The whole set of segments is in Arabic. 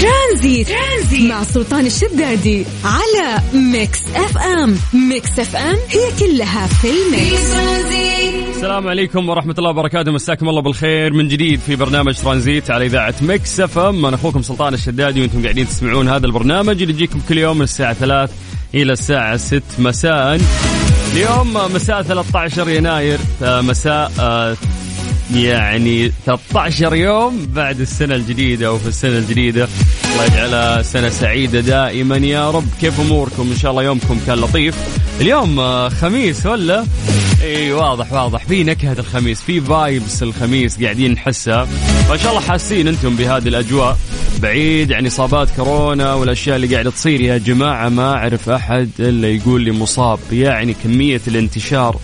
ترانزيت, ترانزيت. مع سلطان الشدادي على Mix FM. Mix FM هي كلها في ال mix. السلام عليكم ورحمة الله وبركاته. مساكم الله بالخير من جديد في برنامج ترانزيت على إذاعة Mix FM. أنا أخوكم سلطان الشدادي وأنتم قاعدين تسمعون هذا البرنامج اللي يجيكم كل يوم من الساعة 3 إلى الساعة 6 مساء. اليوم مساء 13 يناير مساء آه، يعني 13 يوم بعد السنة الجديدة وفي السنة الجديدة. الله يجعلها سنة سعيدة دائما. يا رب كيف أموركم؟ إن شاء الله يومكم كان لطيف. اليوم آه، خميس ولا؟ إي واضح واضح. في نكهة الخميس في فايبس الخميس قاعدين نحسها. ما شاء الله حاسين أنتم بهذه الأجواء. بعيد عن إصابات كورونا والأشياء اللي قاعدة تصير. يا جماعة ما أعرف أحد الا يقول لي مصاب. يعني كمية الانتشار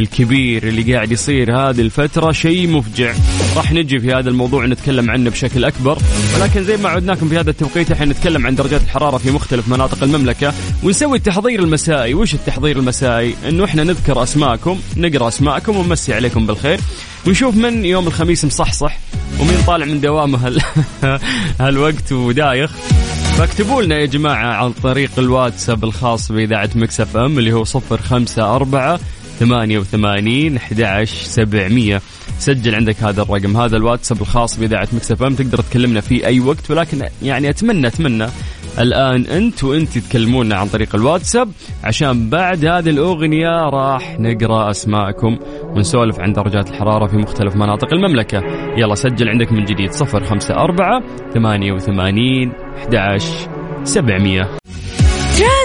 الكبير اللي قاعد يصير هذه الفترة شيء مفجع. راح نجي في هذا الموضوع نتكلم عنه بشكل أكبر. ولكن زي ما عدناكم في هذا التوقيت إحنا نتكلم عن درجات الحرارة في مختلف مناطق المملكة. ونسوي التحضير المسائي. وش التحضير المسائي؟ إنه إحنا نذكر أسماءكم نقرأ أسماءكم ونمسي عليكم بالخير. ونشوف من يوم الخميس مصحصح ومين طالع من دوامه هال... هالوقت ودايخ. فاكتبوا لنا يا جماعة عن طريق الواتساب الخاص بإذاعة مكسف أم اللي هو صفر خمسة أربعة ثمانية وثمانين أحد سبعمية. سجل عندك هذا الرقم. هذا الواتساب الخاص بإذاعة مكسف أم. تقدر تكلمنا فيه أي وقت ولكن يعني أتمنى أتمنى الآن أنت وأنت تكلمونا عن طريق الواتساب عشان بعد هذه الأغنية راح نقرأ أسماءكم ونسولف عن درجات الحرارة في مختلف مناطق المملكة. يلا سجل عندك من جديد صفر خمسة أربعة ثمانية وثمانين أحد سبعمية.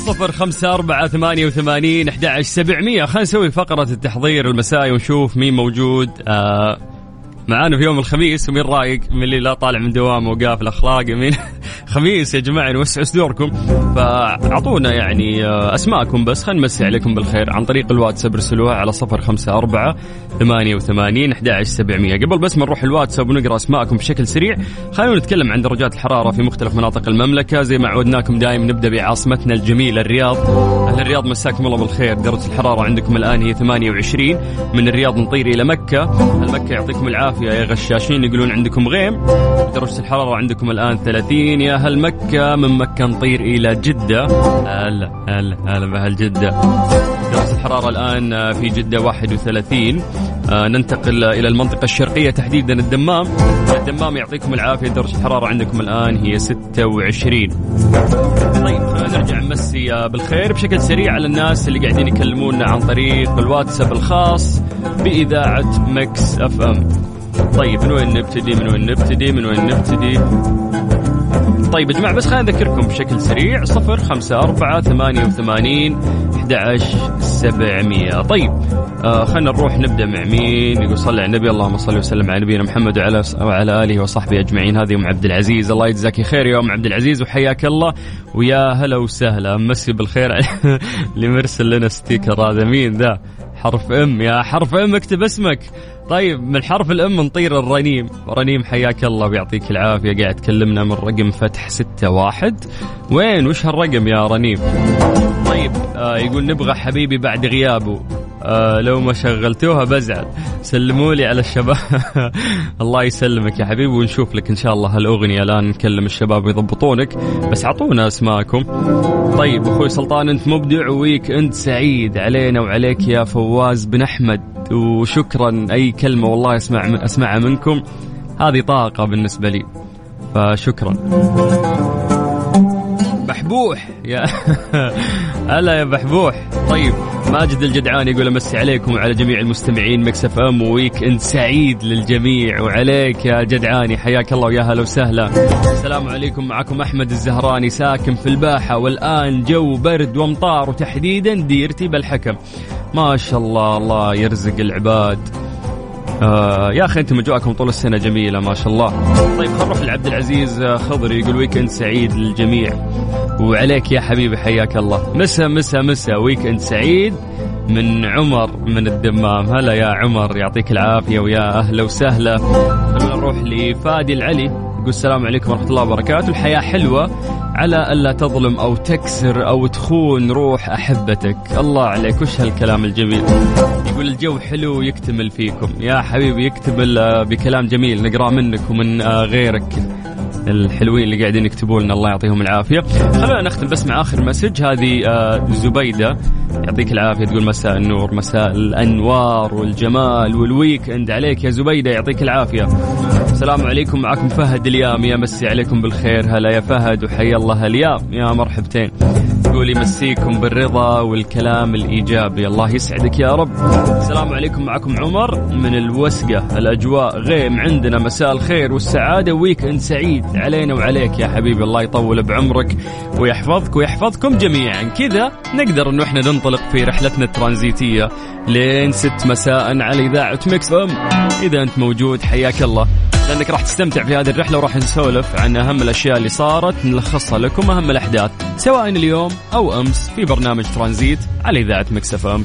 صفر خمسة أربعة ثمانية وثمانين أحد سبعمية. خلينا نسوي فقرة التحضير المسائي ونشوف مين موجود آه معانا في يوم الخميس ومين رايق من اللي لا طالع من دوامه وقافل أخلاقه مين خميس يا جماعة نوسع صدوركم فأعطونا يعني آه، اسماءكم بس خلينا نمسي عليكم بالخير. عن طريق الواتساب ارسلوها على صفر خمسة أربعة ثمانية وثمانين أحد سبعمية. قبل بس ما نروح الواتساب ونقرأ أسماءكم بشكل سريع خلينا نتكلم عن درجات الحرارة في مختلف مناطق المملكة. زي ما عودناكم دائما نبدأ بعاصمتنا الجميلة الرياض. أهل الرياض مساكم الله بالخير. درجة الحرارة عندكم الآن هي 28 من الرياض نطير إلى مكة. مكة يعطيكم العافية يا غشاشين يقولون عندكم غيم. درجة الحرارة عندكم الآن 30 يا أهل مكة من مكة نطير إلى جدة. هلا هلا هلا بأهل جدة. درجة الحرارة الآن في جدة 31 آه ننتقل إلى المنطقة الشرقية تحديدا الدمام. الدمام يعطيكم العافية درجة الحرارة عندكم الآن هي 26 طيب نرجع نمسي بالخير بشكل سريع على الناس اللي قاعدين يكلمونا عن طريق الواتساب الخاص بإذاعة Mix FM. طيب من وين نبتدي؟ من وين نبتدي؟ من وين نبتدي؟ طيب يا جماعة بس خلينا نذكركم بشكل سريع صفر خمسة أربعة ثمانية وثمانين سبعمية. طيب آه خلينا نروح نبدأ مع مين؟ يقول صلى على النبي اللهم صل وسلم على نبينا محمد وعلى وعلى آله وصحبه أجمعين. هذه أم عبد العزيز الله يجزاك خير يا أم عبد العزيز وحياك الله. ويا هلا وسهلا مسي بالخير اللي مرسل لنا sticker هذا مين ذا؟ حرف M يا حرف M اكتب اسمك. طيب من حرف ال M نطير الرنيم. رنيم حياك الله ويعطيك العافية. قاعد تكلمنا من رقم فتح ستة واحد. وين؟ وش هالرقم يا رنيم؟ طيب آه يقول نبغى حبيبي بعد غيابه. آه لو ما شغلتوها بزعل. سلموا لي على الشباب. الله يسلمك يا حبيبي ونشوف لك إن شاء الله هالأغنية. الان نكلم الشباب يضبطونك بس أعطونا أسماءكم. طيب أخوي سلطان أنت مبدع weekend سعيد علينا وعليك يا فواز بن أحمد. وشكرا أي كلمة والله أسمع أسمعها منكم. هذه طاقة بالنسبة لي. فشكرا. بحبوح. يا. هلا يا بحبوح. طيب ماجد الجدعان يقول أمسي عليكم وعلى جميع المستمعين Mix FM weekend سعيد للجميع. وعليك يا جدعاني حياك الله ويا هلا وسهلا. السلام عليكم. معكم أحمد الزهراني ساكن في الباحة. والآن جو برد وامطار وتحديدا ديرتي بالحكم. ما شاء الله الله يرزق العباد. آه يا أخي أنتم أجواءكم طول السنة جميلة ما شاء الله. طيب خلينا نروح لعبد العزيز آه، خضري يقول weekend سعيد للجميع. وعليك يا حبيبي حياك الله. مسا مسا مسا weekend سعيد من عمر من الدمام. هلا يا عمر يعطيك العافية ويا أهلا وسهلا. خلونا نروح لفادي العلي يقول السلام عليكم ورحمة الله وبركاته. الحياة حلوة على ألا تظلم أو تكسر أو تخون روح أحبتك. الله عليك وش هالكلام الجميل؟ يقول الجو حلو يكتمل فيكم. يا حبيبي يكتمل آه، بكلام جميل نقرأ منك ومن آه، غيرك. الحلوين اللي قاعدين يكتبوا لنا الله يعطيهم العافية. خلونا نختم بس مع آخر message. هذه آه، زبيدة. يعطيك العافية. تقول مساء النور مساء الأنوار والجمال وال weekend عليك يا زبيدة. يعطيك العافية. السلام عليكم. معكم فهد اليام. يا مسي عليكم بالخير. هلا يا فهد وحيا الله اليام. يا مرحبتين. تقول يمسيكم بالرضا والكلام الإيجابي. الله يسعدك يا رب. السلام عليكم. معكم عمر من الوسقة. الأجواء غيم عندنا. مساء الخير والسعادة. ويك إند سعيد. علينا وعليك يا حبيبي. الله يطول بعمرك ويحفظك ويحفظكم جميعا. كذا نقدر إنه إحنا ننطلق في رحلتنا الترانزيتية لين ست مساء على إذاعة Mix FM. إذا أنت موجود حياك الله. لأنك راح تستمتع في هذه الرحلة وراح نسولف عن أهم الأشياء اللي صارت نلخصها لكم أهم الأحداث سواء اليوم أو أمس في برنامج ترانزيت على إذاعة Mix FM.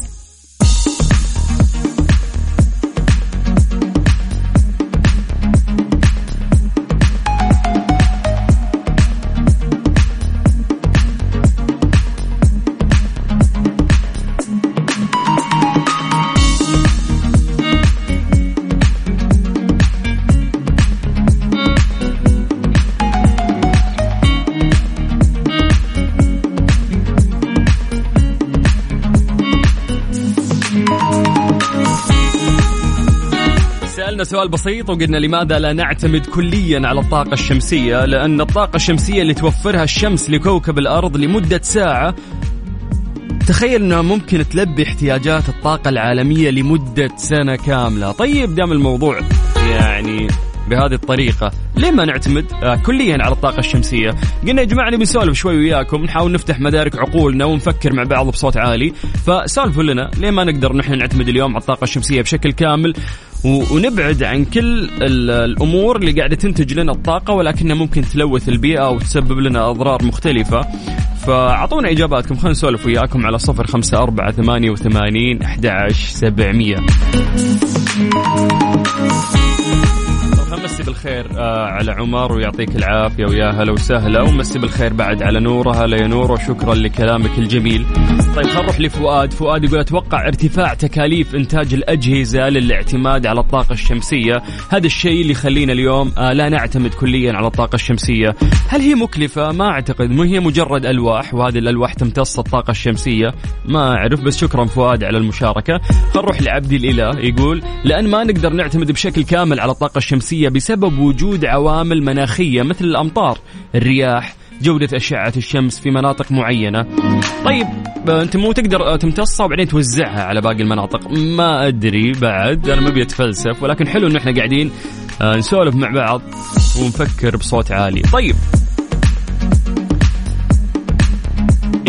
سؤال بسيط وقلنا لماذا لا نعتمد كليا على الطاقة الشمسية؟ لأن الطاقة الشمسية اللي توفرها الشمس لكوكب الأرض لمدة ساعة تخيل إنها ممكن تلبي احتياجات الطاقة العالمية لمدة سنة كاملة. طيب دام الموضوع يعني بهذه الطريقة ليه ما نعتمد كليا على الطاقة الشمسية؟ قلنا يا جماعة نبي نسولف شوي وياكم نحاول نفتح مدارك عقولنا ونفكر مع بعض بصوت عالي. فسالفوا لنا ليه ما نقدر نحن نعتمد اليوم على الطاقة الشمسية بشكل كامل؟ ونبعد عن كل الأمور اللي قاعدة تنتج لنا الطاقة ولكنها ممكن تلوث البيئة وتسبب لنا أضرار مختلفة. فأعطونا إجاباتكم خلينا نسولف وياكم على صفر خمسة أربعة ثمانية وثمانين أحد عشر سبعمية. مسي بالخير آه على عمر ويعطيك العافية ويا هلا وسهلا ومسي بالخير بعد على نوره هلا يا نور وشكرا لكلامك الجميل. طيب خلينا نروح لفؤاد، فؤاد يقول أتوقع ارتفاع تكاليف إنتاج الأجهزة للاعتماد على الطاقة الشمسية، هذا الشيء اللي يخلينا اليوم آه لا نعتمد كليا على الطاقة الشمسية، هل هي مكلفة؟ ما أعتقد، هي مجرد ألواح وهذه الألواح تمتص الطاقة الشمسية، ما أعرف بس شكرا فؤاد على المشاركة. خلينا نروح لعبدي الإله يقول لأن ما نقدر نعتمد بشكل كامل على الطاقة الشمسية بسبب وجود عوامل مناخية مثل الأمطار الرياح جودة أشعة الشمس في مناطق معينة. طيب أنت مو تقدر تمتصها وبعدين توزعها على باقي المناطق. ما أدري بعد أنا ما أبي أتفلسف ولكن حلو أنه إحنا قاعدين آه، نسولف مع بعض ونفكر بصوت عالي. طيب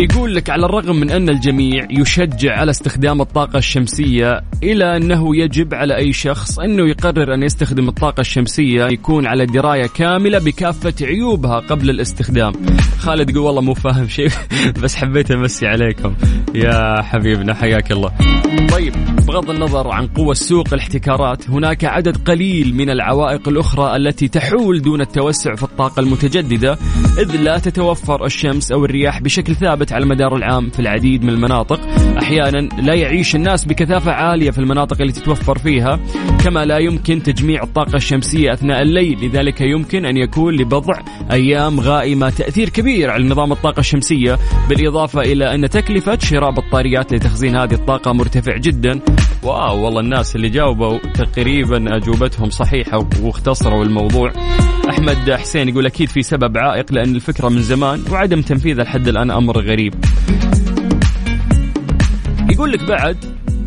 يقول لك على الرغم من أن الجميع يشجع على استخدام الطاقة الشمسية إلى أنه يجب على أي شخص أنه يقرر أن يستخدم الطاقة الشمسية يكون على دراية كاملة بكافة عيوبها قبل الاستخدام. خالد يقول والله مو فاهم شيء بس حبيت أمسي عليكم. يا حبيبنا حياك الله. طيب بغض النظر عن قوة سوق الاحتكارات هناك عدد قليل من العوائق الأخرى التي تحول دون التوسع في الطاقة المتجددة إذ لا تتوفر الشمس أو الرياح بشكل ثابت على المدار العام في العديد من المناطق. أحيانا لا يعيش الناس بكثافة عالية في المناطق التي تتوفر فيها كما لا يمكن تجميع الطاقة الشمسية أثناء الليل. لذلك يمكن أن يكون لبضع أيام غائمة تأثير كبير على نظام الطاقة الشمسية بالإضافة إلى أن تكلفة شراء بطاريات لتخزين هذه الطاقة مرتفع جدا. واو والله الناس اللي جاوبوا تقريبا أجوبتهم صحيحة واختصروا الموضوع. أحمد حسين يقول أكيد في سبب عائق لأن الفكرة من زمان وعدم تنفيذها لحد الآن أمر غريب. يقول لك بعد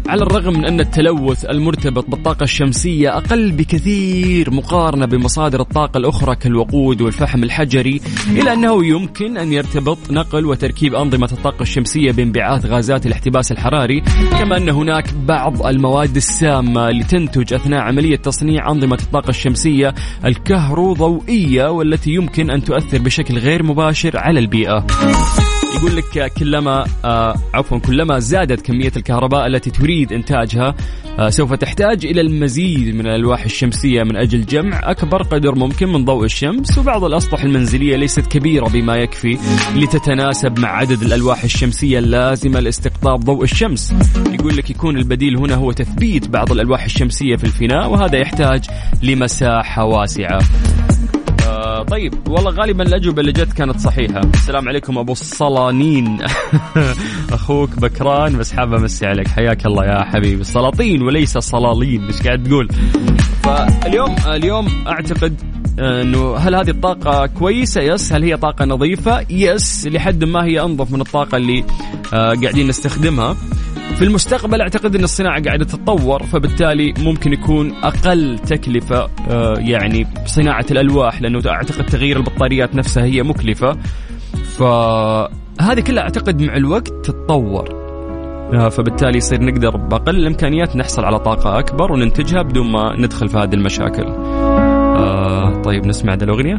على الرغم من أن التلوث المرتبط بالطاقة الشمسية أقل بكثير مقارنة بمصادر الطاقة الأخرى كالوقود والفحم الحجري إلا أنه يمكن أن يرتبط نقل وتركيب أنظمة الطاقة الشمسية بانبعاث غازات الاحتباس الحراري كما أن هناك بعض المواد السامة اللي تنتج أثناء عملية تصنيع أنظمة الطاقة الشمسية الكهروضوئية والتي يمكن أن تؤثر بشكل غير مباشر على البيئة. يقول لك كلما آه عفوا كلما زادت كمية الكهرباء التي تريد إنتاجها آه سوف تحتاج إلى المزيد من الألواح الشمسية من أجل جمع أكبر قدر ممكن من ضوء الشمس وبعض الأسطح المنزلية ليست كبيرة بما يكفي لتتناسب مع عدد الألواح الشمسية اللازمة لاستقطاب ضوء الشمس. يقول لك يكون البديل هنا هو تثبيت بعض الألواح الشمسية في الفناء وهذا يحتاج لمساحة واسعة. طيب والله غالبا الأجوبة اللي جت كانت صحيحة. السلام عليكم أبو الصلانين. أخوك بكران بس حاب أمسي عليك. حياك الله يا حبيبي. السلاطين وليس صلالين. إيش قاعد تقول؟ فاليوم اليوم أعتقد إنه هل هذه الطاقة كويسة؟ yes، هل هي طاقة نظيفة؟ yes، لحد ما هي أنظف من الطاقة اللي آه قاعدين نستخدمها. في المستقبل أعتقد أن الصناعة قاعدة تتطور فبالتالي ممكن يكون أقل تكلفة آه، يعني صناعة الألواح لأنه أعتقد تغيير البطاريات نفسها هي مكلفة فهذه كلها أعتقد مع الوقت تتطور آه، فبالتالي يصير نقدر بأقل الإمكانيات نحصل على طاقة أكبر وننتجها بدون ما ندخل في هذه المشاكل. آه طيب نسمع ذا الأغنية؟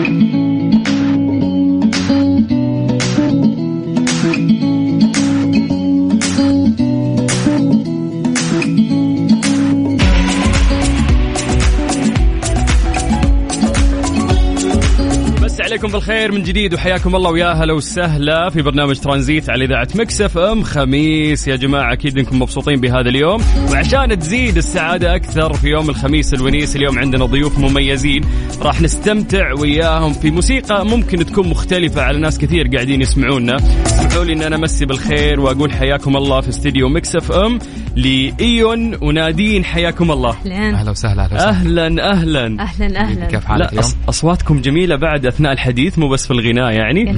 عليكم بالخير من جديد وحياكم الله ويا هلا وسهلا في برنامج ترانزيت على إذاعة Mix FM. خميس يا جماعة أكيد إنكم مبسوطين بهذا اليوم. وعشان تزيد السعادة أكثر في يوم الخميس الونيس اليوم عندنا ضيوف مميزين. راح نستمتع وياهم في موسيقى ممكن تكون مختلفة على ناس كثير قاعدين يسمعونا. اسمحوا لي إن أنا أمسي بالخير وأقول حياكم الله في استديو Mix FM. لإيون ونادين حياكم الله. أهلا. وسهلا أهلا أهلا أهلا. أهلا كيف حالك اليوم؟ أصواتكم جميلة بعد أثناء الحديث مو بس في الغناء يعني.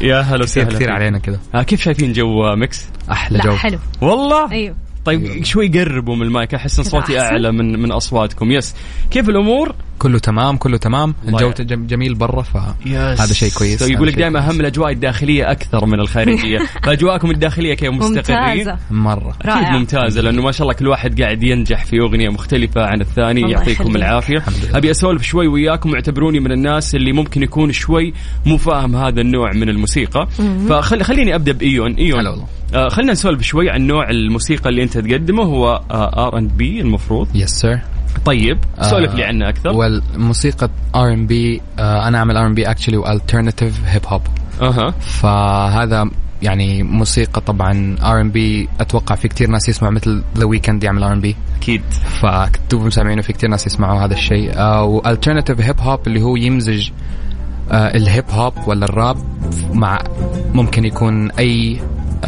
يا هلا وسهلا. كثير علينا كذا آه كيف شايفين جو Mix؟ أحلى جو. حلو. والله؟ أيوه. طيب شوي قربوا من المايك أحس ان صوتي أعلى من من أصواتكم. yes. كيف الأمور؟ كله تمام كله تمام. الجو جميل برا فهذا شيء كويس. يقول لك دائما اهم الأجواء الداخلية أكثر من الخارجية. فأجواءكم الداخلية كيف مستقرين؟ ممتازه مرة. أكيد ممتازة لأنه ما شاء الله كل واحد قاعد ينجح في أغنية مختلفة عن الثاني يعطيكم العافية. أبي أسولف شوي وياكم واعتبروني من الناس اللي ممكن يكون شوي مو فاهم هذا النوع من الموسيقى. فخليني أبدأ بإيون. إيون آه خلينا نسولف شوي عن نوع الموسيقى اللي أنت تقدمه هو R&B المفروض. yes sir طيب سولف لي عنه أكثر. والموسيقى R&B أنا أعمل R&B actually و alternative hip hop أها. فهذا يعني موسيقى طبعا R&B أتوقع في كثير ناس يسمع مثل The Weeknd يعمل R&B أكيد. فكتبوا مسامعينه في كثير ناس يسمعوا هذا الشيء. و alternative hip hop اللي هو يمزج ال hip hop ولا الراب مع ممكن يكون أي uh,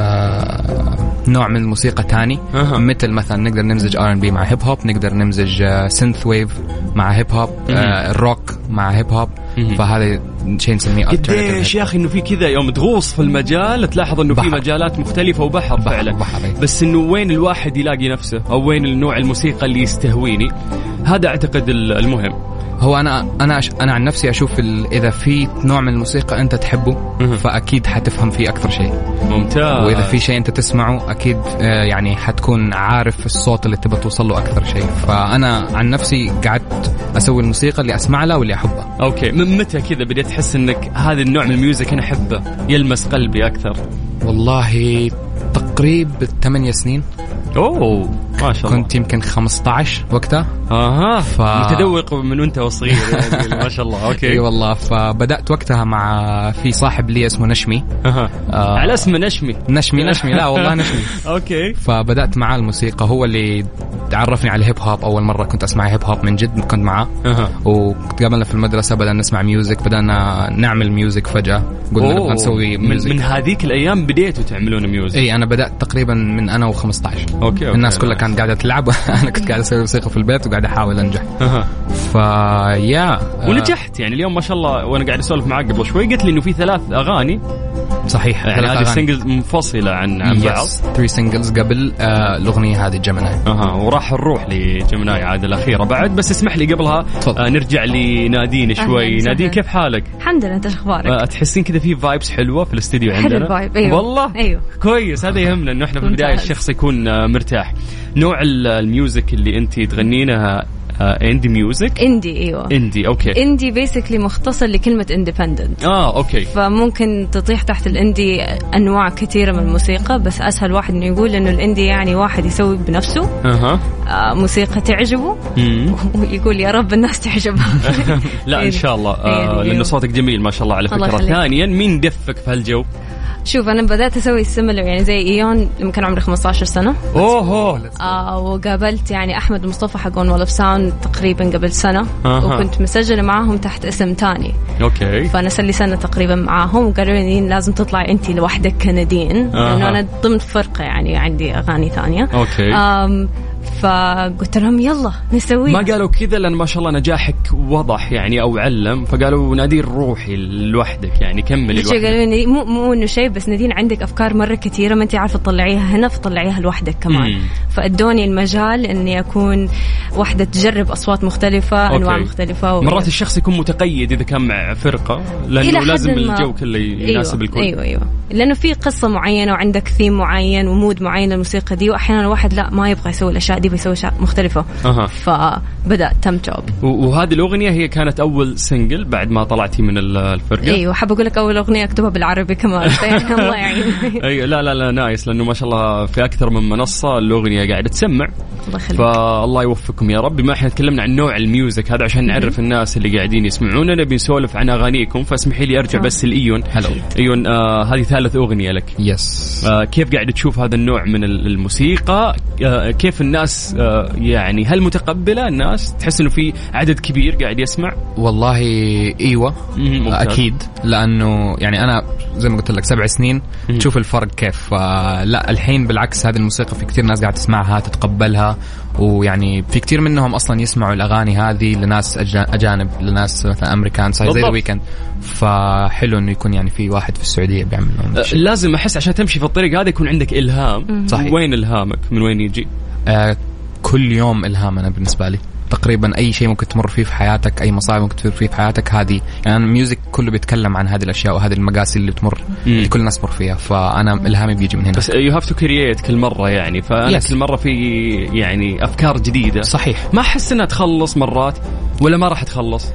نوع من الموسيقى تاني. أه. مثل مثلا نقدر نمزج R&B مع hip hop نقدر نمزج synthwave مع hip hop الروك مع hip hop. فهذا شيء نسميه قديش يا أخي إنه في كذا يوم تغوص في المجال تلاحظ إنه في مجالات مختلفة وبحر بحر فعلا. بحر بس إنه وين الواحد يلاقي نفسه أو وين النوع الموسيقى اللي يستهويني هذا أعتقد المهم. هو أنا أنا أش... أنا عن نفسي أشوف ال... إذا في نوع من الموسيقى أنت تحبه فأكيد حتفهم فيه أكثر شيء. ممتاز. وإذا في شيء أنت تسمعه أكيد يعني حتكون عارف الصوت اللي تبغى توصل له أكثر شيء. فأنا عن نفسي قعدت أسوي الموسيقى اللي أسمع لها واللي أحبها. okay. من متى كذا بديت تحس إنك هذا النوع من ال music أنا أحبه؟ يلمس قلبي أكثر. والله تقريبا ثمانية سنين. أوه. ما شاء الله. كنت يمكن 15 وقتها. أها. ف... متذوق من وأنت وصغير يعني ما شاء الله. okay. إي والله. فبدأت وقتها مع في صاحب لي اسمه نشمي. أها. آه على اسم نشمي. نشمي نشمي. لا والله نشمي. okay. فبدأت معاه الموسيقى. هو اللي عرفني على ال hip hop أول مرة كنت أسمع hip hop من جد كنت معاه. أه. وتقابلنا في المدرسة بدأنا نسمع music بدأنا نعمل music فجأة. قلنا نبغى نسوي music من, من هذيك الأيام بديتوا تعملون music إي أنا بدأت تقريبا من أنا و15 okay, okay. الناس كلها كانت قاعدة تلعب. أنا كنت قاعد أسوي موسيقى في البيت وقاعد أحاول أنجح. فيا آه. ونجحت. يعني اليوم ما شاء الله وأنا قاعد أسولف معاك قبل شوي قلت لي إنه في ثلاث أغاني صحيح. يعني هذه singles منفصلة عن عن بعض. three singles قبل آه الأغنية هذه Gemini أها وراح نروح ل Gemini عاد الأخيرة. بعد بس اسمح لي قبلها آه نرجع لنادين شوي. نادين كيف حالك؟ الحمد لله أنت أخبارك؟ آه تحسين كذا في vibes حلوة في الاستديو عندنا؟ حلو ال vibe أيوه. والله؟ أيوه. كويس هذا يهمنا إنه إحنا في البداية الشخص يكون آه، مرتاح. نوع ال music اللي أنت تغنينها indie music indie إيوه. indie okay indie basically مختصر لكلمة independent آه okay فممكن تطيح تحت ال indie أنواع كثيرة من الموسيقى بس أسهل واحد إنه يقول إنه ال indie يعني واحد يسوي بنفسه. أها. آه موسيقى تعجبه. ويقول يا رب الناس تعجبها. لا إن شاء الله. آه لأنه صوتك جميل ما شاء الله على فكرة. ثانيا مين دفك في هالجو؟ شوف أنا بدأت أسوي similar يعني زي إيون لما كان عمري 15 سنة. اوه آه وقابلت يعني أحمد مصطفى حق Wall of Sound تقريبا قبل سنة. آه. وكنت مسجلة معاهم تحت اسم تاني. okay. فأنا صار لي سنة تقريبا معاهم وقالوا لي لازم تطلعي انت لوحدك كنادين آه. لأنه أنا ضمن فرقة يعني عندي أغاني ثانية. okay. فقلت لهم يلا نسوي ما قالوا كذا لأن ما شاء الله نجاحك وضح يعني أو علم فقالوا نادين روحي لوحدك يعني كملي لوحدك قالوا لي مو مو إنه شيء بس نادين عندك أفكار مرة كثيرة ما أنت عارفة تطلعيها هنا فطلعيها لوحدك كمان مم. فأدوني المجال إني أكون واحدة تجرب أصوات مختلفة okay. أنواع مختلفة مرات الشخص يكون متقيد إذا كان مع فرقة لأنه لازم الجو كله يناسب أيوة. الكل أيوه أيوه لأنه في قصة معينة وعندك ثيم معين و mood معين للموسيقى دي وأحيانا الواحد لا ما يبغى يسوي الأشياء دي بيسوي أشياء مختلفة. أها. فبدات تم جوب وهذه الأغنية هي كانت أول single بعد ما طلعتي من الفرقة؟ أيوه حاب أقول لك أول أغنية أكتبها بالعربي كمان الله يعين أيوه لا لا لا nice لأنه ما شاء الله في أكثر من منصة الأغنية قاعدة تسمع. الله يخليك. فالله يوفقكم يا رب. بما إحنا تكلمنا عن نوع ال music هذا عشان نعرف الناس اللي قاعدين يسمعونا نبي نسولف عن أغانيكم. فاسمحي لي أرجع. بس لإيون. هلو إيون آه هذه ثالث أغنية لك. yes آه كيف قاعد تشوف هذا النوع من الموسيقى؟ آه كيف الناس آه يعني هل متقبلة الناس؟ تحس إنه في عدد كبير قاعد يسمع؟ والله إيوه ممتاز. أكيد. لأنه يعني أنا زي ما قلت لك سبع سنين مم. تشوف الفرق كيف. لا الحين بالعكس هذه الموسيقى في كثير ناس قاعد تسمعها تتقبلها. ويعني في كثير منهم أصلا يسمعوا الأغاني هذه لناس أجانب لناس مثلا أمريكان زي بالضبط. ذا ويكند فحلو إنه يكون يعني في واحد في السعودية بيعمل آه لازم أحس عشان تمشي في الطريق هذا يكون عندك إلهام. صحيح. وين إلهامك؟ من وين يجي؟ آه كل يوم الهام أنا بالنسبة لي. تقريبا أي شيء ممكن تمر فيه في حياتك أي مصاعب ممكن تمر فيه في حياتك هذه يعني ال music كله بيتكلم عن هذه الأشياء وهذه المقاسي اللي تمر اللي كل الناس تمر فيها. فأنا إلهامي بيجي من هنا. بس you have to create كل مرة يعني. فأنا Yes. كل مرة في يعني أفكار جديدة. صحيح. ما أحس إنها تخلص مرات ولا ما راح تخلص؟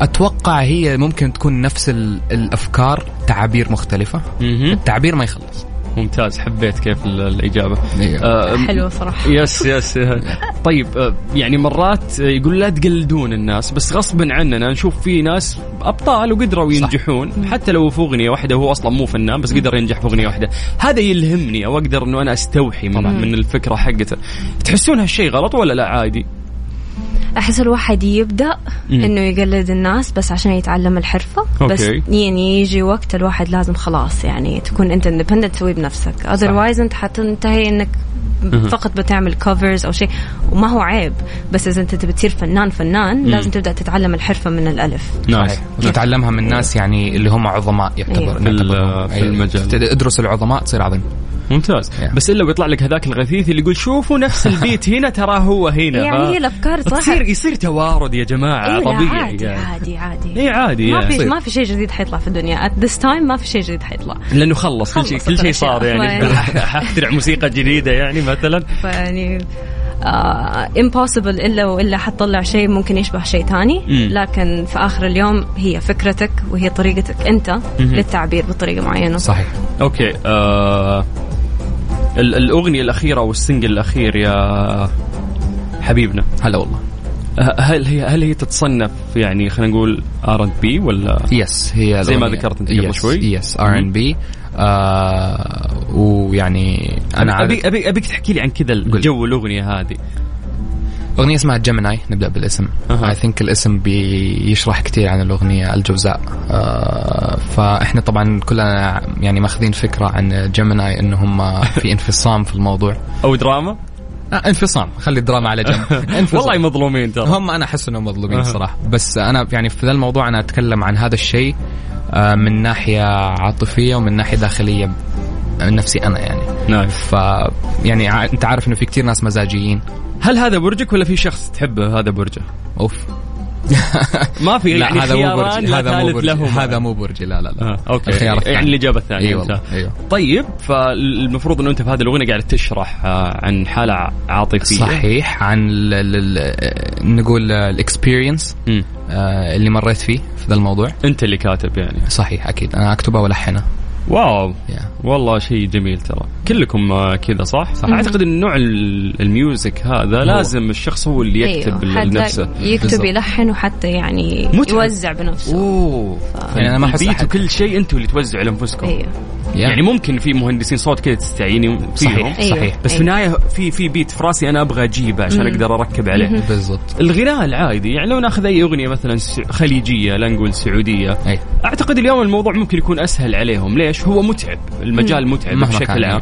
أتوقع هي ممكن تكون نفس ال- الأفكار تعابير مختلفة. التعبير ما يخلص. ممتاز حبيت كيف ال- الإجابة. إيه. آه، حلوة صراحة. yes yes طيب آه، يعني مرات آه، يقول لا تقلدون الناس بس غصبا عننا نشوف في ناس أبطال وقدروا صح. ينجحون. حتى لو في أغنية واحدة هو أصلا مو فنان بس قدر ينجح في أغنية واحدة. هذا يلهمني أو أقدر إنه أنا أستوحي من, طبعاً. من الفكرة حقته. تحسون هالشيء غلط ولا لا؟ عادي. أحس الواحد يبدأ مم. إنه يقلد الناس بس عشان يتعلم الحرفة بس okay. يعني يجي وقت الواحد لازم خلاص يعني تكون أنت independent تسوي بنفسك otherwise أنت حتنتهي إنك فقط بتعمل كفرز أو شيء وما هو عيب بس إذا أنت تبي تصير فنان فنان لازم تبدأ تتعلم الحرفة من الألف نايس صحيح. وتتعلمها من ناس يعني اللي هم عظماء يعتبر. في ال- نعتبرهم. في. المجال. تد- ادرس العظماء تصير عظيم ممتاز Yeah. بس إلا ويطلع لك هذاك الغثيث اللي يقول شوفوا نفس البيت هنا ترى هو هنا يعني هي الأفكار صح تصير يصير توارد يا جماعة إيه طبيعي عادي يعني. عادي عادي اي عادي ما يعني. في يصير. ما في شيء جديد حيطلع في الدنيا at this time ما في شيء جديد حيطلع لأنه خلص كل شيء كل شيء. صار يعني ما- حخترع موسيقى جديدة يعني مثلا فيعني آه impossible إلا وإلا حتطلع شيء ممكن يشبه شيء ثاني. لكن في آخر اليوم هي فكرتك وهي طريقتك أنت للتعبير بطريقة معينة. صحيح. okay آه ال- الأغنية الأخيرة أو ال single الأخير يا حبيبنا. هلا والله. هل هي هل هي تتصنف يعني خلينا نقول R&B ولا yes هي زي ما. ذكرت أنت قبل شوي. yes R&B ويعني أنا ابي ابي أبيك تحكي لي عن كذا الجو الاغنيه هذه. أغنية اسمها Gemini نبدأ بالاسم. I think الاسم بيشرح كثير عن الأغنية الجوزاء آه فإحنا طبعا كلنا يعني ماخذين فكرة عن Gemini انه هم في انفصام في الموضوع. أو دراما؟ آه انفصام. خلي الدراما على جنب. انفصام. والله مظلومين ترى. هم أنا أحس إنهم مظلومين الصراحه بس أنا يعني في ذا الموضوع أنا أتكلم عن هذا الشيء آه، من ناحية عاطفية ومن ناحية داخلية من نفسي أنا يعني. نعم ف يعني أنت عارف إنه في كثير ناس مزاجيين. هل هذا برجك ولا في شخص تحبه هذا برجه؟ أوف. ما في لا يعني هذا مو لا هذا مو لهما. هذا مو برجي لا لا لا. آه، okay الخيار الثاني. يعني الإجابة الثانية أنت. أيوه. طيب فالمفروض إنه أنت في هذه الأغنية قاعد تشرح آه، عن حالة عاطفية. صحيح عن ال- ال- ال- نقول ال experience مم. اللي مريت فيه في ذا الموضوع. أنت اللي كاتب يعني. صحيح أكيد. أنا أكتبها والحنها wow. Yeah. والله شيء جميل ترى. كلكم آه، كذا صح؟ صح. أعتقد إن نوع ال- ال music هذا لازم الشخص هو اللي يكتب أيوه. لنفسه يكتب بالضبط. يلحن وحتى يعني متعب. يوزع بنفسه. أوه. يعني أنا ما أحس ال beat أحد- وكل شيء أنتم اللي توزعوا لأنفسكم. أيوه. يعني ممكن في مهندسين صوت كذا تستعيني فيهم. صحيح. أيوه. صحيح بس في أيوه. النهاية في في beat في راسي أنا أبغى أجيبه عشان أقدر أركب عليه. بالضبط. الغناء العادي يعني لو ناخذ أي أغنية مثلا س- خليجية لا نقول سعودية أي. أعتقد اليوم الموضوع ممكن يكون أسهل عليهم. ليش؟ هو متعب المجال متعب بشكل. عام.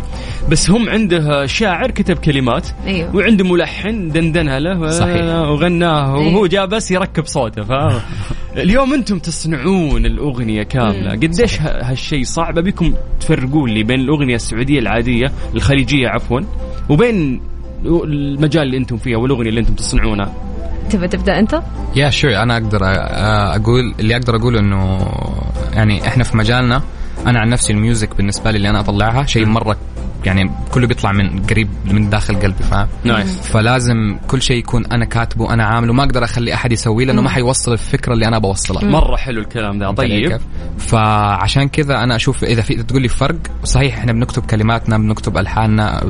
بس هم عنده شاعر كتب كلمات أيوه. وعنده ملحن دندنها له صحيح. وغناها إيه. وهو جاء بس يركب صوته فاهم اليوم أنتم تصنعون الأغنية كاملة. قديش هالشيء صعب؟ ابيكم تفرقون لي بين الأغنية السعودية العادية الخليجية عفوا وبين المجال اللي أنتم فيه والاغنيه اللي أنتم تصنعونها. تبى تبدأ أنت؟ yeah sure أنا أقدر أقول اللي أقدر أقوله إنه يعني إحنا في مجالنا أنا عن نفسي ال music بالنسبة لي اللي أنا أطلعها شيء مرة يعني كله بيطلع من قريب من داخل قلبي فاهم؟ nice فلازم كل شيء يكون أنا كاتبه أنا عامله. ما أقدر أخلي أحد يسويه لأنه ما حيوصل الفكرة اللي أنا بوصلها مرة حلو الكلام علي طيب. كيف؟ فعشان كذا أنا أشوف إذا في تقول لي فرق صحيح إحنا بنكتب كلماتنا بنكتب ألحاننا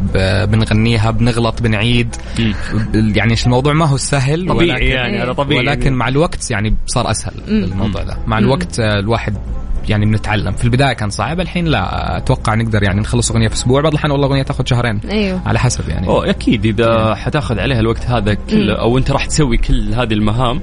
بنغنيها بنغلط بنعيد. يعني الموضوع؟ ما هو سهل طبيعي ولكن يعني هذا طبيعي. ولكن مع الوقت يعني صار أسهل الموضوع ده. مع الوقت آه، الواحد يعني بنتعلم. في البداية كان صعب الحين لا. أتوقع نقدر يعني نخلص أغنية في أسبوع. بعض الاحيان والله أغنية تاخذ شهرين. أيوه. على حسب يعني. أوه أكيد إذا حتاخذ عليها الوقت هذا كله أو أنت راح تسوي كل هذه المهام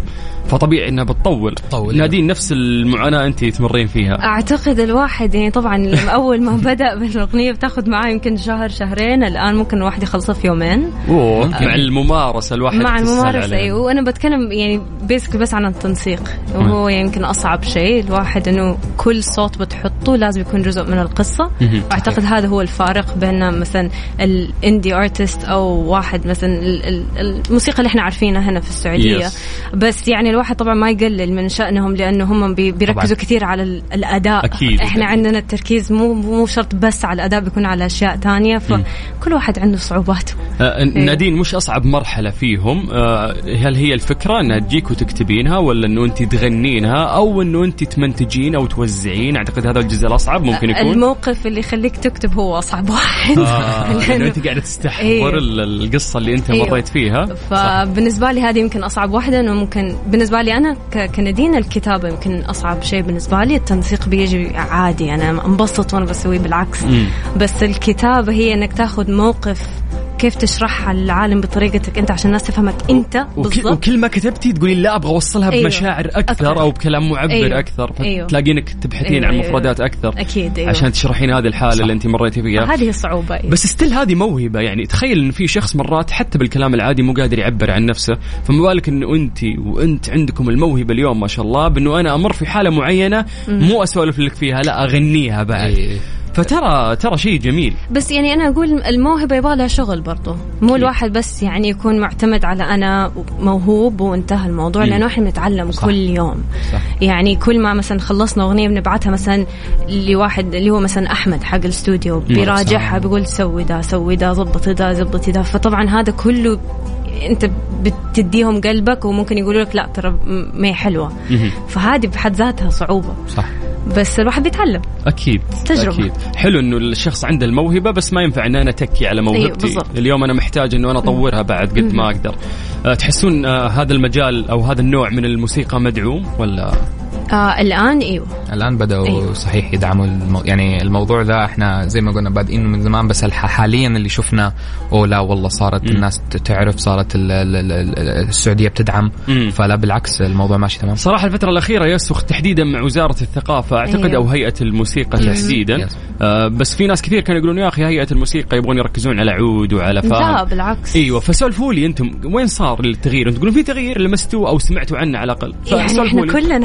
فطبيعي إنها بتطول. تطول. نادين نفس المعاناة انت تمرين فيها. أعتقد الواحد يعني طبعا أول ما بدأ بالأغنية بتاخذ معاه يمكن شهر شهرين الآن ممكن الواحد يخلصها في يومين. أوه مع الممارسة الواحد مع الممارسة. أيوه وأنا بتكلم يعني basic بس عن التنسيق. وهو يمكن أصعب شيء الواحد إنه كل صوت بتحطه لازم يكون جزء من القصة. واعتقد هذا هو الفارق بين مثلا ال indie artist أو واحد مثلا ال- ال- الموسيقى اللي إحنا عارفينها هنا في السعودية. Yes. بس يعني الواحد طبعا ما يقلل من شأنهم لأنه هم بي- بيركزوا طبعاً. كثير على ال- الأداء. أكيد. إحنا عندنا التركيز مو مو شرط بس على الأداء بيكون على أشياء ثانية. فكل واحد عنده صعوباته آه نادين مش أصعب مرحلة فيهم؟ آه هل هي الفكرة إنها تجيك وتكتبينها ولا إنه أنت تغنينها أو إنه أنت تمنتجين أو توزعين؟ أعتقد هذا الجزء الأصعب ممكن يكون. الموقف اللي يخليك تكتب هو أصعب واحد. آه لأنه- انه أنت قاعدة تستحضر إيه. ال- القصة اللي أنت أيوه. مريت فيها. فبالنسبة لي هذه يمكن أصعب واحدة إنه ممكن بالنسبة لي أنا ك- كندين الكتابة يمكن أصعب شيء بالنسبة لي التنسيق بيجي عادي أنا أنبسط وأنا بسويه بالعكس مم. بس الكتابة هي إنك تاخذ موقف كيف تشرحها للعالم بطريقتك أنت عشان الناس تفهمك أنت وك... بالضبط وكل ما كتبتي تقولي لا أبغى أوصلها أيوه. بمشاعر أكثر, أكثر. أو بكلام معبر أيوه. أكثر أيوه. فتلاقينك تبحثين أيوه، عن أيوه. مفردات أكثر أكيد أيوه عشان تشرحين هذه الحالة صح. اللي أنت مريتي فيها هذه الصعوبة أيوه. بس ستيل هذه موهبة يعني تخيل إن في شخص مرات حتى بالكلام العادي مو قادر يعبر عن نفسه فما بالك انه أنت وأنت عندكم الموهبة اليوم ما شاء الله بإنه أنا أمر في حالة معينة مو أسولف لك فيها لا أغنيها بعد إيه. فترى ترى شيء جميل بس يعني أنا أقول الموهبة يبغى لها شغل برضه مو الواحد بس يعني يكون معتمد على أنا موهوب وانتهى الموضوع. لأنه إحنا بنتعلم. كل يوم صح. يعني كل ما مثلا خلصنا أغنية بنبعتها مثلا لواحد اللي هو مثلا أحمد حق الاستوديو بيراجعها. بيقول سوي ده سوي ده ظبطي ده ظبطي ده فطبعا هذا كله أنت بتديهم قلبك وممكن يقولوا لك لا ترى ما هي حلوة. فهذه بحد ذاتها صعوبة صح بس الواحد بيتعلم. أكيد تجربة. أكيد. حلو إنه الشخص عنده الموهبة بس ما ينفع إن أنا أتكي على موهبتي. بالضبط. اليوم أنا محتاج إنه أنا أطورها بعد قد ما أقدر. أه تحسون أه هذا المجال أو هذا النوع من الموسيقى مدعوم ولا؟ آه الآن إيوه الآن بدأوا أيوه. صحيح يدعموا المو... يعني الموضوع ذا إحنا زي ما قلنا بادئين من زمان بس. حاليا اللي شفنا أو لا والله صارت مم. الناس تعرف صارت ال... ال... ال... ال- السعودية بتدعم مم. فلا بالعكس الموضوع ماشي تمام صراحة الفترة الأخيرة يسوخ تحديدا مع وزارة الثقافة أعتقد أيوه. أو هيئة الموسيقى. تحديدا. آه بس في ناس كثير كانوا يقولون يا أخي هيئة الموسيقى يبغون يركزون على عود وعلى لا فاهم بالعكس إيوه فسولفوا لي أنتم وين صار التغيير؟ أنتم تقولون في تغيير لمستوه أو سمعتوا عنه على الأقل يعني إحنا. كلنا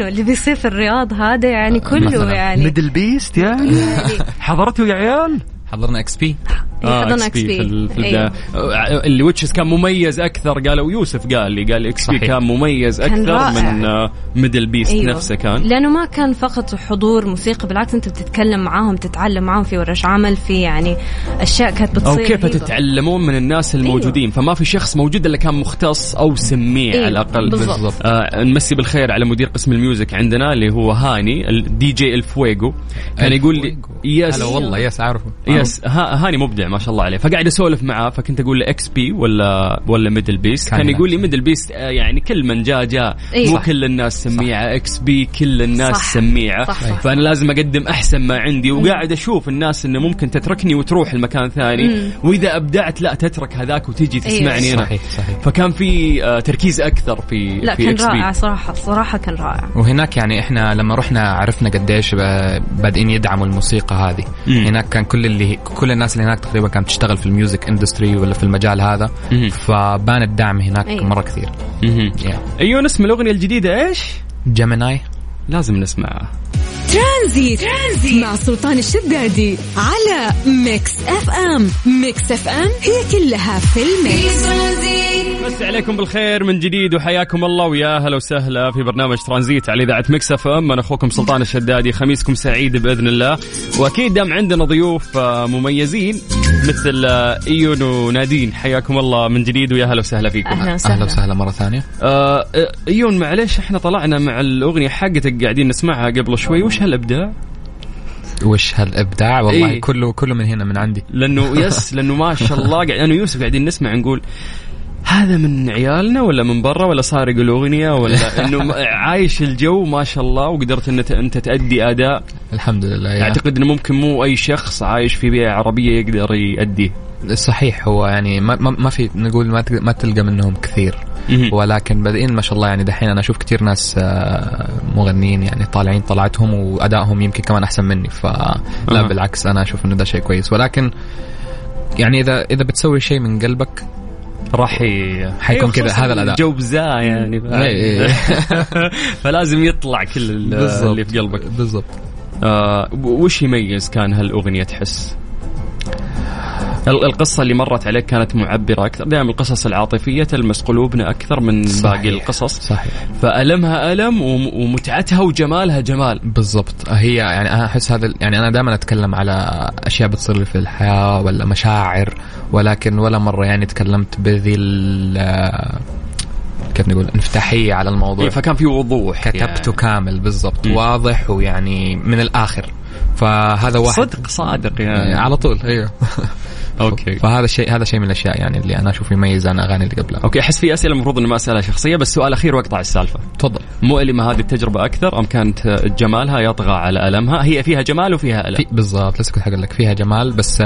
حاسينه اللي بيصير في الرياض هذا يعني كله. يعني ميدل بيست يعني حضرتوا يا عيال؟ حضرنا إكس بي حضرنا XP XP في, في أيوه. آه، اللي which is كان مميز أكثر قالوا يوسف قال لي قال XP. كان مميز كان أكثر رائع. من آه، ميدل بيست أيوه. نفسه كان. لأنه ما كان فقط حضور موسيقى بالعكس أنت بتتكلم معاهم تتعلم معاهم في ورش عمل في يعني أشياء كانت أو بتصير. كيف رهيبة. تتعلمون من الناس الموجودين. فما في شخص موجود إلا كان مختص أو سميع أيوه، على الأقل. بالضبط. آه نمسي بالخير على مدير قسم ال music عندنا اللي هو هاني الدي جي الفويجو كان يقول لي yes هلا والله yes عارفه. yes ها هاني مبدع ما شاء الله عليه. فقاعد أسولف معاه فكنت أقول له XP ولا ولا ميدل بيست كان كان. يقول لي ميدل بيست آه، يعني كل من جاء جاء. أيوة. مو كل الناس سميعة XP كل الناس صح. سميعة. صح، صح. فأنا لازم أقدم أحسن ما عندي. وقاعد أشوف الناس إنه ممكن تتركني وتروح لمكان ثاني. مم. وإذا أبدعت لا تترك هذاك وتيجي تسمعني أيوة. أنا. صحيح صحيح. فكان في آه، تركيز أكثر في لا في كان رائع صراحة صراحة كان رائع. وهناك يعني إحنا لما رحنا عرفنا قديش بادئين يدعموا الموسيقى هذه. مم. هناك كان كل اللي كل الناس اللي هناك تقريبا كانت تشتغل في ال music industry ولا في المجال هذا. فبان الدعم هناك أيوة. مرة كثير yeah. أيوه نسمع الأغنية الجديدة إيش؟ Gemini لازم نسمعها ترانزيت. ترانزيت مع سلطان الشدادي على ميكس اف ام. ميكس اف ام هي كلها في الميكس. مسي عليكم بالخير من جديد وحياكم الله ويا هلا وسهلا في برنامج ترانزيت على إذاعة مكس اف ام. أنا أخوكم سلطان الشدادي خميسكم سعيد بإذن الله. وأكيد دام عندنا ضيوف آه، مميزين مثل آه، إيون ونادين. حياكم الله من جديد ويا هلا وسهلا فيكم. أهلا وسهلا. أهلا وسهلا مرة ثانية. آه، آه، إيون معلش إحنا طلعنا مع الأغنية حقتك قاعدين نسمعها قبل شوي. وش هالأبداع؟ وش هالإبداع والله إيه. كله كله من هنا من عندي لأنه يس لأنه ما شاء الله قاعد أنا ويوسف قاعدين نسمع نقول هذا من عيالنا ولا من برا ولا سارق الاغنيه ولا إنه عايش الجو ما شاء الله وقدرت إن انت تادي أداء الحمد لله يا. أعتقد إنه ممكن مو أي شخص عايش في بيئة عربية يقدر يأديه صحيح هو يعني ما, ما, ما في نقول ما, ما تلقى منهم كثير. ولكن بادئين ما شاء الله يعني دحين أنا أشوف كثير ناس آه، مغنيين يعني طالعين طلعتهم وأدائهم يمكن كمان أحسن مني فلا. بالعكس أنا أشوف إنه ده شيء كويس ولكن يعني اذا إذا بتسوي شيء من قلبك راح ي... حيكون أيوة، كذا، هذا الأداء. جو بزاء يعني؟ إيه. فلازم يطلع كل ال- اللي في قلبك بالضبط آه وش يميز كان هالأغنية تحس؟ ال- القصة اللي مرت عليك كانت معبرة أكثر. دائما القصص العاطفية تلمس قلوبنا أكثر من صحيح. باقي القصص. صحيح. فألمها ألم وم- ومتعتها وجمالها جمال. بالضبط. هي يعني أنا أحس هذا يعني أنا دائما أتكلم على أشياء بتصير لي في الحياة ولا مشاعر ولكن ولا مرة يعني تكلمت بذي ال- كيف نقول انفتاحية على الموضوع. إيه، فكان في وضوح. كتبته يعني. كامل بالضبط. واضح ويعني من الآخر. فهذا واحد صدق صادق يعني. على طول أيوه okay. فهذا الشيء هذا شيء من الأشياء يعني اللي أنا أشوف يميز عن أغاني اللي قبلها. okay أحس في أسئلة المفروض إنه ما أسألها شخصية بس سؤال أخير وأقطع السالفة. تفضل. مؤلمة هذه التجربة أكثر أم كانت جمالها يطغى على ألمها؟ هي فيها جمال وفيها ألم. في بالضبط لسه كنت حقول لك فيها جمال بس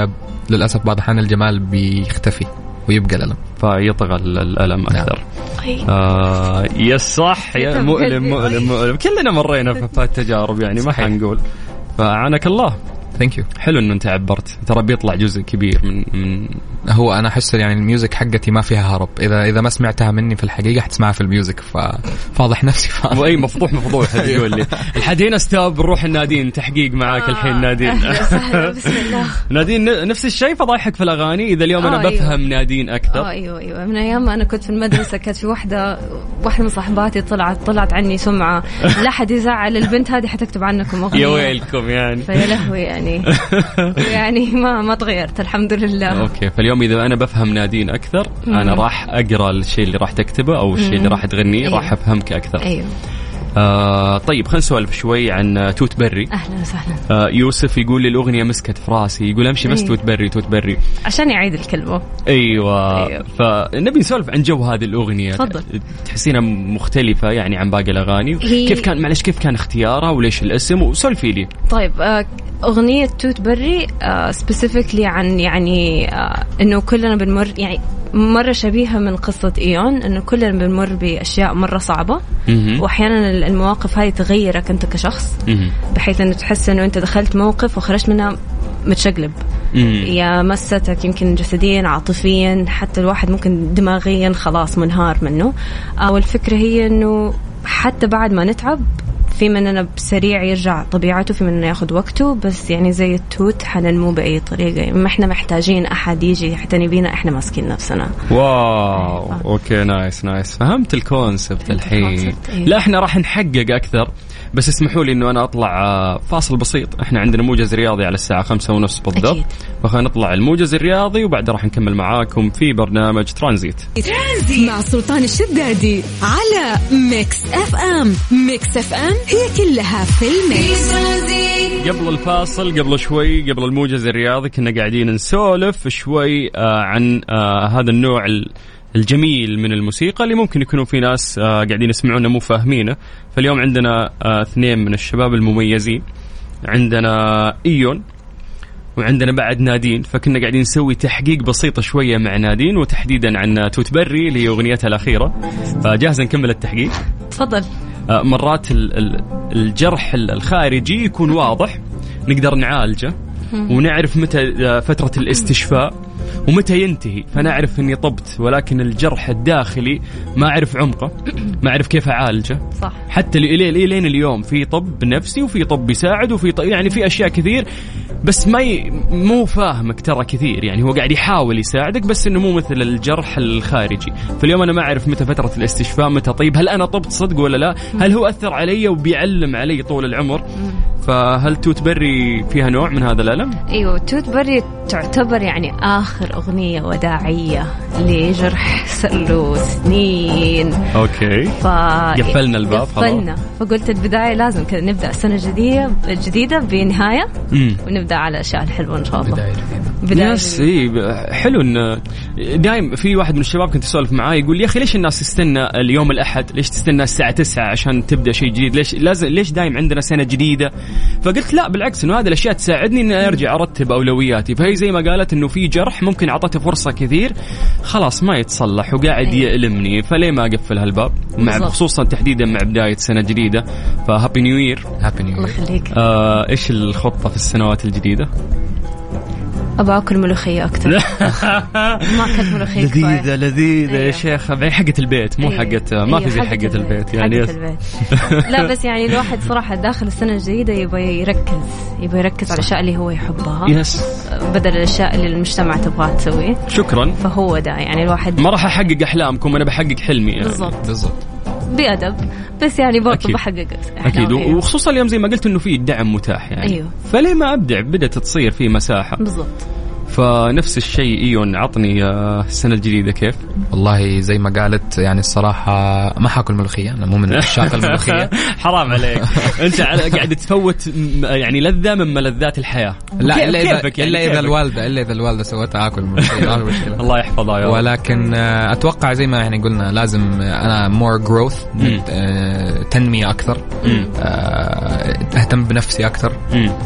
للأسف بعض الأحيان الجمال بيختفي ويبقى الألم. فيطغى ال- الألم نعم. أكثر. آه yes صح. يا مؤلم مؤلم طيب. مؤلم. كلنا مرينا في التجارب يعني ما. حنقول. فعانك الله. thank you حلو إنه أنت عبرت. ترى بيطلع جزء كبير من من هو أنا أحس يعني ال music حقتي ما فيها هرب. اذا إذا ما سمعتها مني في الحقيقة حتسمعها في ال music ففاضح نفسي. ف... why مفضوح مفضوح تقول لي. الحد هنا stop نروح لنادين تحقيق معاك الحين نادين. بسم الله. نادين نفس الشيء فضايحك في الأغاني؟ إذا اليوم أنا آه، أيوة. بفهم نادين أكثر. أيوه أيوه. من أيام ما أنا كنت في المدرسة كانت في واحدة واحدة من صاحباتي طلعت طلعت عني سمعة. لا حد يزعل البنت هذه حتكتب عنكم أغنية. يا ويلكم يعني. فيا لهوي يعني. يعني ما ما تغيرت الحمد لله أوكي فاليوم إذا أنا بفهم نادين أكثر أنا. راح أقرأ الشيء اللي راح تكتبه أو الشيء اللي. راح تغنيه. راح أفهمك أكثر أيوه آه طيب خلينا نسولف شوي عن Toot Berry. أهلا وسهلا. آه يوسف يقول لي الاغنيه مسكت في راسي يقول أمشي بس أي. Toot Berry Toot Berry. عشان يعيد الكلمة. أيوه, أيوة. فنبي نسولف عن جو هذه الأغنية. تفضل. تحسينها مختلفة يعني عن باقي الأغاني. هي- كيف كان معلش كيف كان اختيارها وليش الاسم؟ وسولفي لي. طيب آه، أغنية Toot Berry specifically عن يعني آه، إنه كلنا بنمر يعني مرة شبيهة من قصة إيون إنه كلنا بنمر بأشياء مرة صعبة مهم. وأحيانا المواقف هاي تغيرك أنت كشخص. بحيث إنه تحس إنه أنت دخلت موقف وخرجت منها متشقلب. يا مستك يمكن جسديا عاطفيا حتى الواحد ممكن دماغيا خلاص منهار منه آه، والفكرة هي إنه حتى بعد ما نتعب في مننا بسريع يرجع طبيعته في مننا ياخذ وقته بس يعني زي التوت حننمو بأي طريقة. ما إحنا محتاجين أحد يجي يعتني بينا إحنا ماسكين نفسنا. wow. okay nice nice. فهمت ال concept الحين. ال concept، إيه. لا إحنا راح نحقق أكثر. بس اسمحوا لي إنه أنا أطلع آه، فاصل بسيط. إحنا عندنا موجز رياضي على الساعة خمسة ونص بالضبط. فخلينا نطلع الموجز الرياضي وبعدها راح نكمل معاكم في برنامج ترانزيت. ترانزي مع سلطان الشدادي على ميكس أف أم. ميكس أف أم هي كلها في الميكس. قبل الفاصل قبل شوي قبل الموجز الرياضي كنا قاعدين نسولف شوي آه عن آه هذا النوع ال- الجميل من الموسيقى اللي ممكن يكونوا في ناس آه قاعدين يسمعونه مو فاهمينه. فاليوم عندنا آه اثنين من الشباب المميزين. عندنا إيون وعندنا بعد نادين. فكنا قاعدين نسوي تحقيق بسيطة شوية مع نادين وتحديدا عن توت بري اللي هي أغنيتها الأخيرة. فجاهزة نكمل التحقيق؟ تفضل. مرات ال- ال- الجرح ال- الخارجي يكون واضح نقدر نعالجه ونعرف متى آه، فترة الاستشفاء. ومتى ينتهي؟ فأنا أعرف أني طبت ولكن الجرح الداخلي ما أعرف عمقه ما أعرف كيف أعالجه. صح. حتى لي- لي- لين اليوم في طب نفسي وفي طب يساعد وفي ط- يعني في أشياء كثير بس ما ي... مو فاهمك ترى كثير. يعني هو قاعد يحاول يساعدك بس إنه مو مثل الجرح الخارجي. فاليوم أنا ما أعرف متى فترة الاستشفاء متى طيب هل أنا طبت صدق ولا لا؟ هل هو أثر علي وبيعلم علي طول العمر؟ فهل توت بري فيها نوع من هذا الألم؟ أيوه توت بري تعتبر يعني آخر أغنية وداعية لجرح صار له سنين okay ف قفلنا الباب خلاص. قفلنا فقلت البداية لازم كذا نبدأ السنة الجديدة الجديدة بنهاية امم ونبدأ على الاشياء الحلوة إن شاء الله بداية جديدة بداية yes جديدة. إي حلو ان دايم في واحد من الشباب كنت اسولف معاه يقول يا أخي ليش الناس تستنى اليوم الأحد؟ ليش تستنى الساعة 9 عشان تبدأ شيء جديد؟ ليش لازم ليش دايم عندنا سنة جديدة؟ فقلت لا بالعكس إنه هذه الأشياء تساعدني إني أرجع أرتب أولوياتي، فهي زي ما قالت إنه في جرح ممكن اعطته فرصة كثير خلاص ما يتصلح وقاعد أيوة. يألمني فليه ما أقفل هالباب؟ مع. خصوصا تحديدا مع بداية سنة جديدة ف happy new year happy new الله يخليك آه إيش الخطة في السنوات الجديدة؟ أبغى أكل ملوخية أكثر ما أكلت ملوخية كفاية. لذيذة لذيذة يا أيوة. شيخ بعدين حقة البيت مو أيوة. حقة ما في زي حقة البيت. يعني حقة البيت. لا بس يعني الواحد صراحة داخل السنة الجديدة يبغى يركز. يبغى يركز على الأشياء اللي هو يحبها. يس. بدل الأشياء اللي المجتمع تبغاها تسويه شكرا. فهو ده يعني الواحد ما راح أحقق أحلامكم أنا بحقق حلمي يعني. بالضبط. بالضبط. بأدب بس يعني برضه. بحقق أكيد. وخصوصا اليوم زي ما قلت إنه في دعم متاح يعني أيوه. فليه ما أبدع بدأت تصير في مساحة بالضبط فنفس الشيء إيون عطني آه، السنة الجديدة كيف والله زي ما قالت يعني الصراحة ما حاكل ملوخية أنا مو من عشاق الملوخية حرام عليك أنت قاعد تفوت يعني لذة من ملذات الحياة لا إذا كيفك يعني إلا إذا كيفك؟ الوالدة إلا إذا الوالدة سوتها في مشكلة الله يحفظها يا. ولكن آه، أتوقع زي ما يعني قلنا لازم أنا مور جروث مم. تنمية أكثر. آه، أهتم بنفسي أكثر.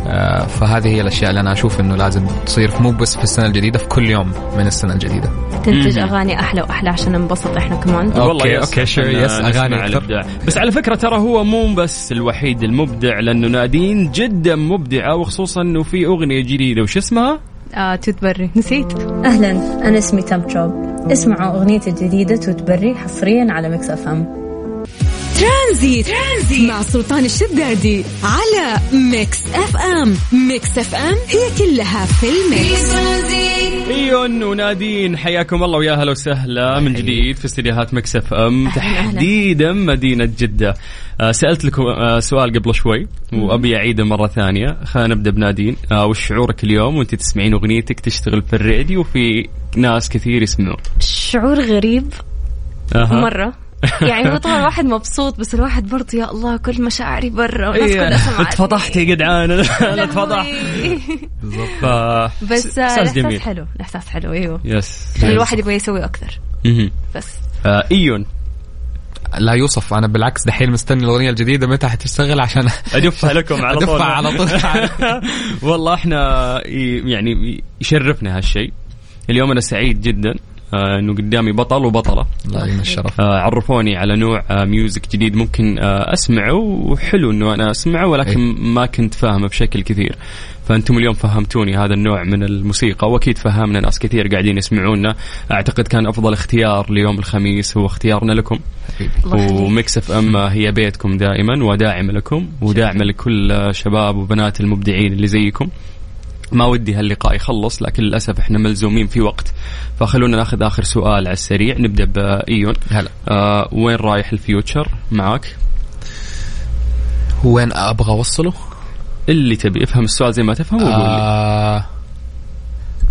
آه، فهذه هي الأشياء اللي أنا أشوف إنه لازم تصير مو بس في السنة الجديدة في كل يوم من السنة الجديدة تنتج مم. أغاني أحلى وأحلى عشان ننبسط إحنا كمان okay، والله yes عشان yes، أكثر. الإبداع. بس على فكرة ترى هو مو بس الوحيد المبدع لأنه نادين جدا مبدعة وخصوصا أنه في أغنية جديدة وش اسمها؟ آه توت بري نسيت أهلا أنا اسمي تام تروب اسمعوا أغنيتي الجديدة توت بري حصريا على ميكس أف أم ترانزيت. ترانزيت مع سلطان الشدادي على ميكس اف ام. ميكس اف ام هي كلها في الميكس. ايون ونادين حياكم الله ويا هلا وسهلا من جديد في استديوهات مكس اف ام. تحديدا مدينة جدة. آه، سألت لكم آه، سؤال قبل شوي وأبي أعيده مرة ثانية. خلينا نبدأ بنادين. آه، وش شعورك اليوم وأنت تسمعين أغنيتك تشتغل في الراديو وفي ناس كثير يسمعون؟ شعور غريب. أها. مرة. يعني هو طبعا الواحد مبسوط بس الواحد برضه يا الله كل مشاعري برا والناس إيه، كلها سمعتني. اتفضحت يا جدعان. أنا اتفضحت بالضبط. بس إحساس جميل. حلو الاحساس حلو إيوه. yes يعني الواحد يبغى يسوي أكثر. بس. آه، إيون. لا يوصف أنا بالعكس دحين مستني الأغنية الجديدة متى حتشتغل عشان أدفعها لكم على طول. ادفع على طول. والله إحنا يعني يشرفنا هالشيء. اليوم أنا سعيد جدا. إنه قدامي بطل وبطلة. الله يعين الشرف. آه، عرفوني على نوع آه، music جديد ممكن آه، أسمعه. وحلو إنه أنا أسمعه ولكن إيه. ما كنت فاهمه بشكل كثير. فأنتم اليوم فهمتوني هذا النوع من الموسيقى وأكيد فهمنا ناس كثير قاعدين يسمعونا. أعتقد كان أفضل اختيار ليوم الخميس هو اختيارنا لكم. الله يخليك. وميكس إف إم هي بيتكم دائما وداعمه لكم وداعمه لكل شباب وبنات المبدعين اللي زيكم. ما ودي هاللقاء يخلص لكن للأسف إحنا ملزومين في وقت. فخلونا ناخذ آخر سؤال على السريع. نبدأ بإيون. هلا. آه وين رايح ال future؟ معك وين أبغى أوصله؟ اللي تبي. افهم السؤال زي ما تفهم وقول لي. آه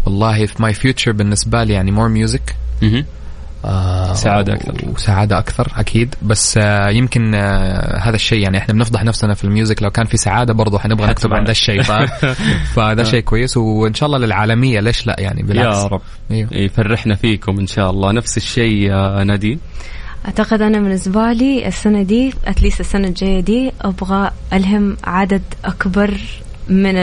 والله في my future بالنسبة لي يعني more music. آه سعادة أكثر. وسعادة أكثر أكيد. بس آه يمكن آه هذا الشيء يعني إحنا بنفضح نفسنا في ال music لو كان في سعادة برضو حنبغى نكتب. عن ذا الشيء ف... فده شيء كويس. وإن شاء الله للعالمية ليش لا؟ يعني بالعكس. يا رب. أيوه. يفرحنا فيكم إن شاء الله. نفس الشيء نادين. أعتقد أنا بالنسبة لي السنة دي at least السنة الجاية دي أبغى ألهم عدد أكبر من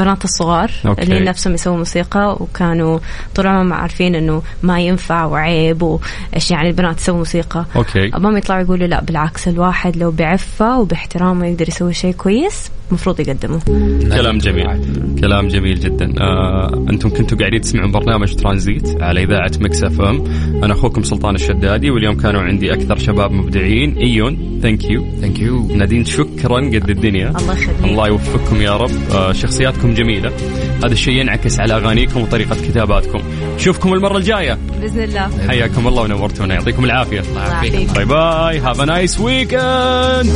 البنات الصغار okay. اللي نفسهم يسووا موسيقى وكانوا طول عمرهم عارفين إنه ما ينفع وعيب وإيش يعني البنات تسوي موسيقى okay ابغاهم يطلعوا يقولوا لا بالعكس الواحد لو بعفة وباحترامه يقدر يسوي شيء كويس المفروض يقدمه. كلام جميل. كلام جميل جدا. آه، أنتم كنتوا قاعدين تسمعون برنامج ترانزيت على إذاعة Mix FM. أنا أخوكم سلطان الشدادي واليوم كانوا عندي أكثر شباب مبدعين. إيون thank you thank you نادين شكرا. قد الدنيا. الله يخليك. الله يوفقكم يا رب. آه، شخصياتكم جميلة. هذا الشيء ينعكس على أغانيكم وطريقة كتاباتكم. نشوفكم المرة الجاية. بإذن الله. حياكم الله ونورتونا. يعطيكم العافية. الله يعافيك. bye bye have a nice weekend